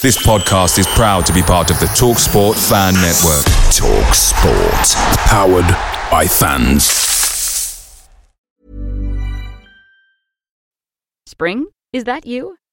This podcast is proud to be part of the TalkSport Fan Network. TalkSport. Powered by fans. Spring? Is that you?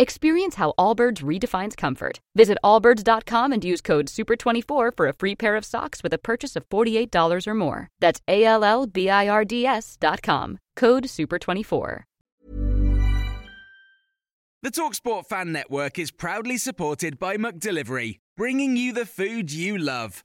Experience how Allbirds redefines comfort. Visit allbirds.com and use code SUPER24 for a free pair of socks with a purchase of $48 or more. That's A L L B I R D S.com. Code SUPER24. The Talksport Fan Network is proudly supported by McDelivery, bringing you the food you love.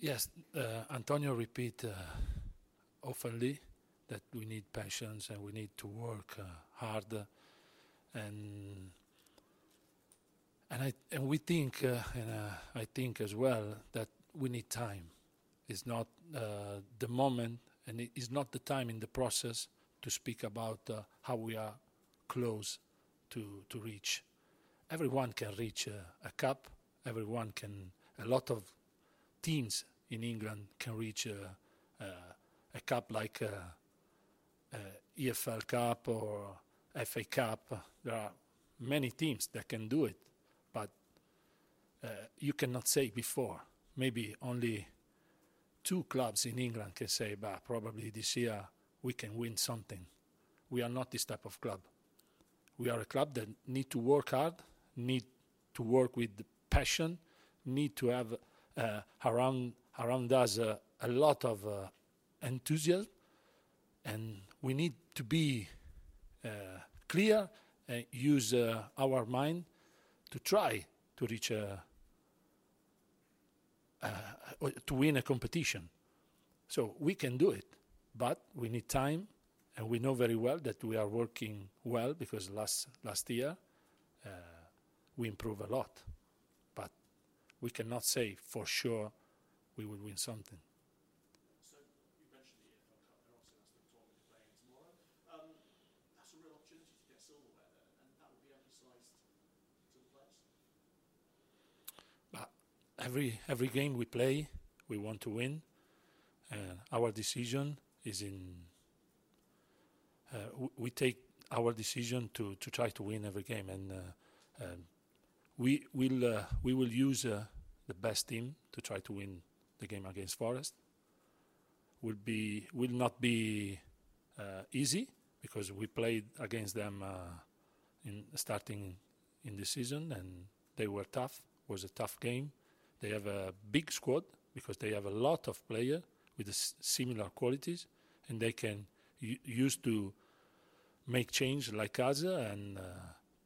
Yes, uh, Antonio repeat uh, oftenly that we need patience and we need to work uh, hard, and and I and we think uh, and uh, I think as well that we need time. It's not uh, the moment, and it is not the time in the process to speak about how we are close to to reach. Everyone can reach a cup. Everyone can. A lot of teams in England can reach a, cup like a, a EFL Cup or FA Cup. There are many teams that can do it, but uh, you cannot say before. Maybe only two clubs in England can say, "But probably this year we can win something." We are not this type of club. We are a club that need to work hard, need to work with passion, need to have uh, around around us a lot of uh, enthusiasm, and we need to be uh, clear and use uh, our mind to try to reach to win a competition. So we can do it, but we need time, and we know very well that we are working well because last last year we improved a lot, we cannot say for sure we will win something. So you mentioned the EFL Cup there, obviously that's the tournament you're playing tomorrow. Um, that's a real opportunity to get silverware there, and that will be emphasised to the players. But every every game we play, we want to win. Uh, our decision is in. Uh, w- we take our decision to, to try to win every game, and uh, um, we will uh, we will use uh, the best team to try to win the game against Forest. will not be uh, easy because we played against them in starting in the season and they were tough. It was a tough game. They have a big squad because they have a lot of players with similar qualities and they can use to make change like us and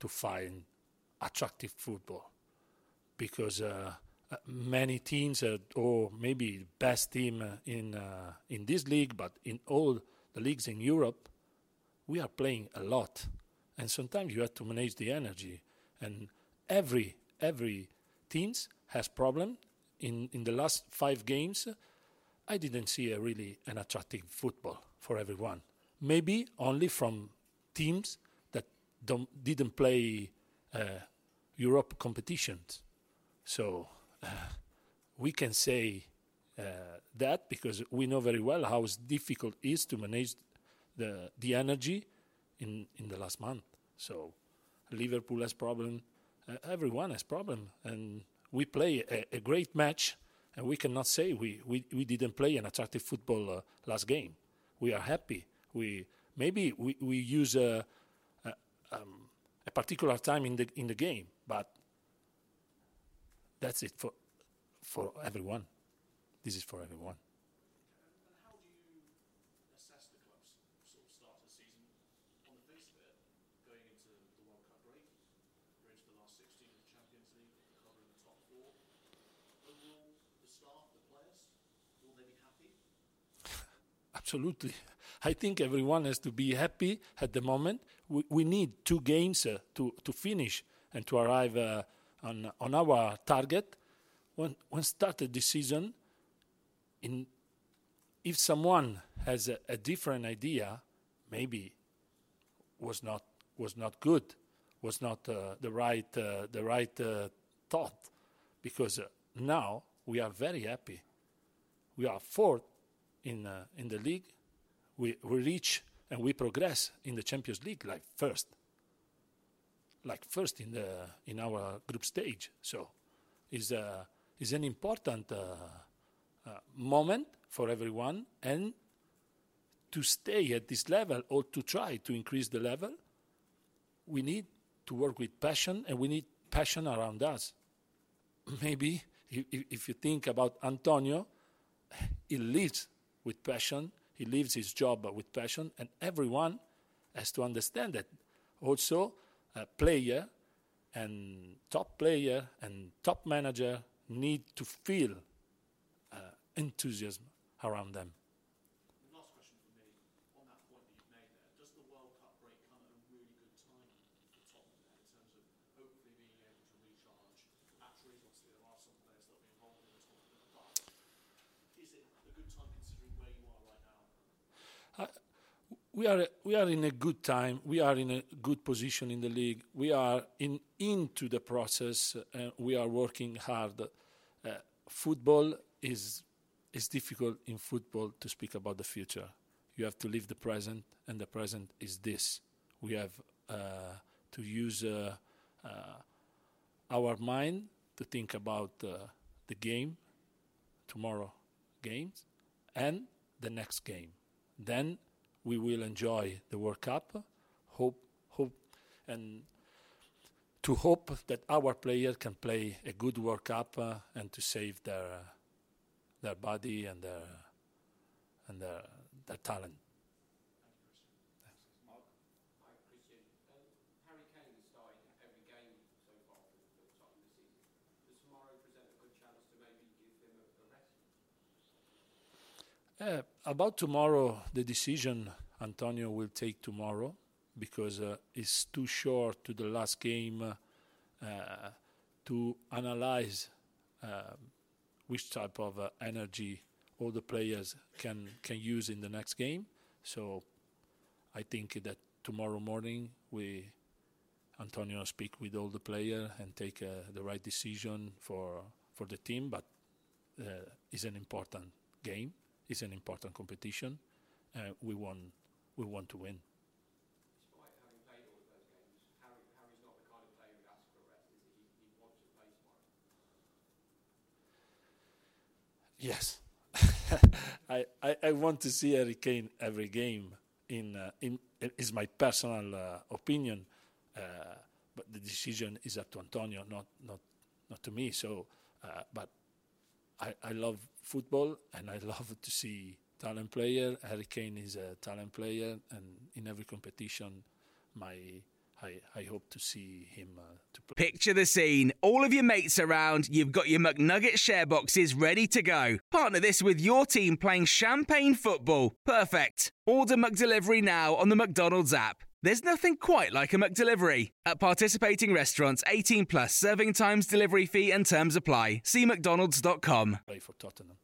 to find attractive football because uh, uh many teams, uh, or maybe the best team uh, in in this league, but in all the leagues in Europe, we are playing a lot, and sometimes you have to manage the energy, and every every teams has problem. In, in the last five games, I didn't see a really an attractive football for everyone. Maybe only from teams don't, didn't play uh, Europe competitions. So uh, we can say uh, that because we know very well how difficult it is to manage the the energy in in the last month. So Liverpool has problem, uh, everyone has problem, and we play a, a, great match, and we cannot say we, we, we didn't play an attractive football uh, last game. We are happy. We maybe we, we use a, a, um, a particular time in the in the game, but that's it for for everyone. This is for everyone. Absolutely. I think everyone has to be happy at the moment. We, we need two games uh, to, to finish and to arrive uh, on, on our target. When, when started the season, in, if someone has a, a different idea, maybe was not was not good, was not uh, the right uh, the right uh, thought, because uh, now we are very happy. We are fourth in in the league, we we reach and we progress in the Champions League like first, like first in the in our group stage. So, is a is an important uh, uh, moment for everyone and to stay at this level or to try to increase the level, we need to work with passion and we need passion around us. Maybe if, if you think about Antonio, he lives with passion. He leaves his job with passion, and everyone has to understand that. Also, a player and top player and top manager need to feel uh, enthusiasm around them. We are we are in a good time. We are in a good position in the league. We are in into the process. Uh, we are working hard. Uh, football is is difficult in football to speak about the future. You have to live the present, and the present is this. We have uh, to use uh, uh, our mind to think about the game, tomorrow games, and the next game. Then we will enjoy the World Cup. Hope, hope, and to hope that our player can play a good World Cup uh, and to save their their body and their and their their talent. Uh, about tomorrow, the decision Antonio will take tomorrow because uh, it's too short to the last game uh, to analyze uh, which type of uh, energy all the players can can use in the next game. So I think that tomorrow morning we Antonio speak with all the players and take uh, the right decision for for the team. But uh, it's an important game. It's an important competition. Uh, we want we want to win. Despite having played all of those games, Harry, Harry's not the kind of player who asks for a rest, is he? He, he wants to play tomorrow. Yes, I, I, I want to see Harry Kane every game. In uh, in is my personal uh, opinion, uh, but the decision is up to Antonio, not not not to me. So, uh, but I, I love football and I love to see talent player. Harry Kane is a talent player, and in every competition, my I, I hope to see him uh, to play. Picture the scene. All of your mates around, you've got your McNugget share boxes ready to go. Partner this with your team playing champagne football. Perfect. Order McDelivery now on the McDonald's app. There's nothing quite like a McDelivery. At participating restaurants, 18 plus serving times, delivery fee, and terms apply. See McDonald's.com. play for Tottenham.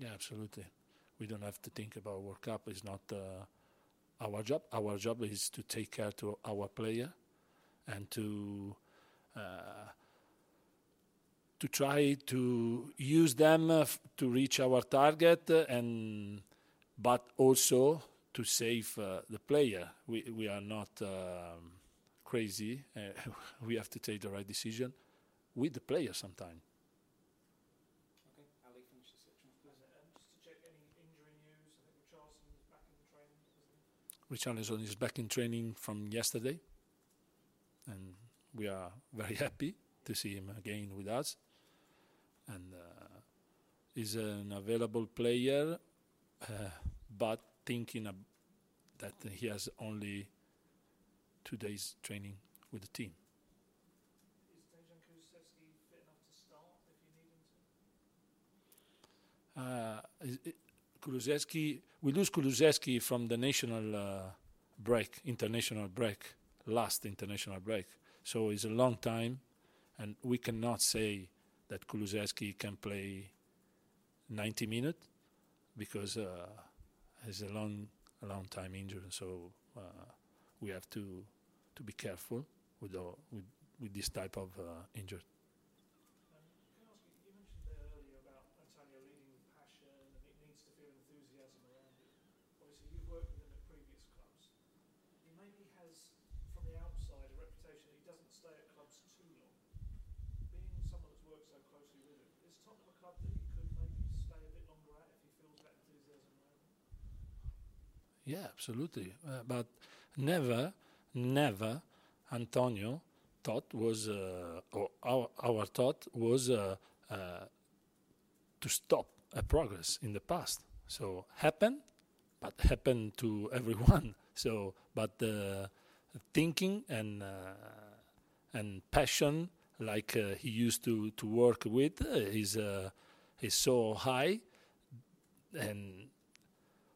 Yeah, absolutely. We don't have to think about World Cup. It's not uh, our job. Our job is to take care to our player and to uh, to try to use them uh, f- to reach our target, uh, and but also to save uh, the player. We we are not um, crazy. Uh, we have to take the right decision with the player sometimes. Okay, Ali, finish the section off, please. And just to check any injury news, I think Richarlison is back in the training, wasn't he? Richarlison is back in training from yesterday, and we are very happy to see him again with us. And uh, he's an available player, uh, but thinking ab- that he has only two days training with the team. Is Dejan Kulusevski fit enough to start if you need him to? Uh, is Kulusevski, we lose Kulusevski from the national uh, break, international break, last international break. So it's a long time, and we cannot say that Kulusevski can play 90 minutes because uh, he's a long, a long time injury. So uh, we have to to be careful with the, with with this type of uh, injury. Um, can I ask you, you mentioned there earlier about Antonio leading with passion and it needs to feel enthusiasm around it. Obviously, you've worked with him at previous clubs. He maybe has, from the outside, a reputation that he doesn't stay at clubs too long. Being someone that's worked so closely with him, is Tottenham a club that he could maybe stay a bit longer at if he feels that enthusiasm around him? Yeah, absolutely. Uh, but never, never, Antonio thought was, uh, or our, our thought was uh, uh, to stop a progress in the past. So happened, but happened to everyone. So, but uh, thinking and uh, and passion, like he used to to work with, is is so high, and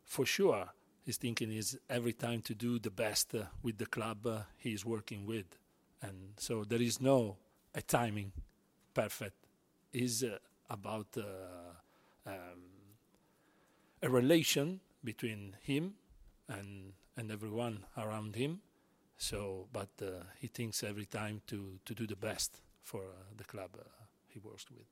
for sure his thinking is every time to do the best uh, with the club uh, he is working with, and so there is no a timing perfect. Is uh, about uh, um, a relation between him and and everyone around him. So, but uh, he thinks every time to to do the best for uh, the club he works with.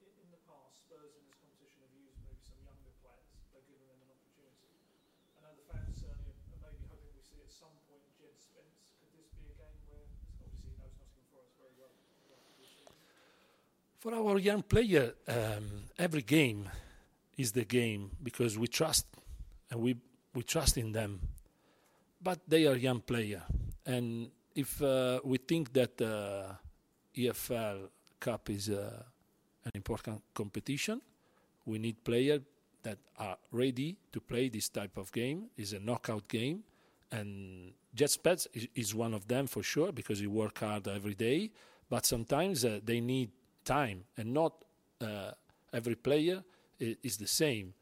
In, in the past, Spurs in this competition have used maybe some younger players. They've given them an opportunity. I know the fans certainly are maybe hoping we see at some point Jed Spence. Could this be a game where obviously he knows Nottingham Forest very well? For our young player, um, every game is the game because we trust and we we trust in them. But they are young player, and if uh, we think that uh, EFL Cup is uh, an important competition, we need players that are ready to play this type of game. It's a knockout game, and Jed Spence is, is one of them for sure because he work hard every day. But sometimes uh, they need time, and not uh, every player is the same.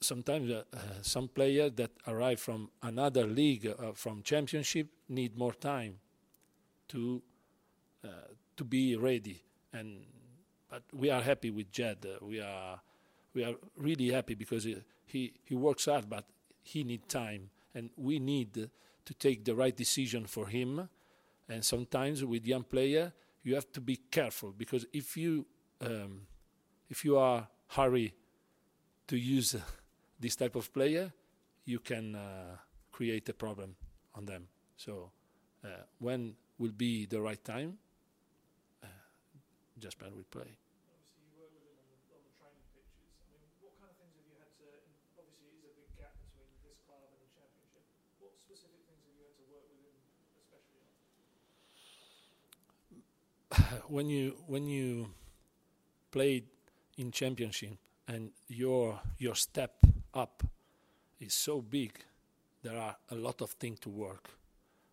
sometimes uh, uh, some players that arrive from another league, uh, from championship, need more time to uh, to be ready. And but we are happy with Jed. We are we are really happy because he he, works hard, but he needs time, and we need to take the right decision for him. And sometimes with young player, you have to be careful because if you um, if you are hurry to use this type of player, you can uh, create a problem on them. So uh, when will be the right time? Uh, Jasper will play. Obviously, you work with him on the, on the training pitches. I mean, what kind of things have you had to? Obviously, it is a big gap between this club and the championship. What specific things have you had to work with him, especially on? when you when you played in championship and your your step up is so big, there are a lot of things to work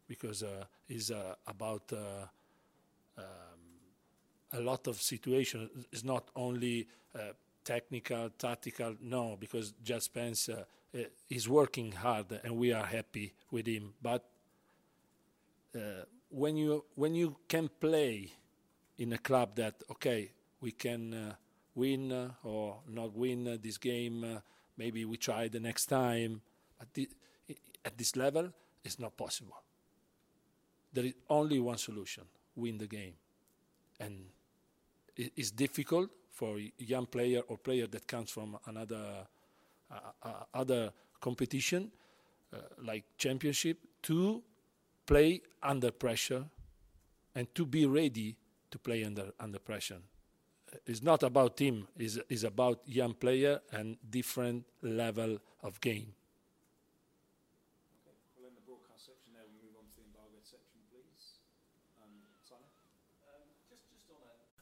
because uh, it's uh, about uh, um, a lot of situations. It's not only uh, technical, tactical. No, because Jed Spence uh, uh, is working hard, and we are happy with him. But uh, when you when you can play in a club that okay, we can uh, win uh, or not win uh, this game. Maybe we try the next time. At, at this level, it's not possible. There is only one solution: win the game, and it is difficult for a young player or player that comes from another uh, uh, other competition uh, like championship to play under pressure and to be ready to play under under pressure. Uh, it's not about team. It's, it's about young player and different level of game. Well, in the broadcast section there, we move on to the embargoed section, please. Um, Simon?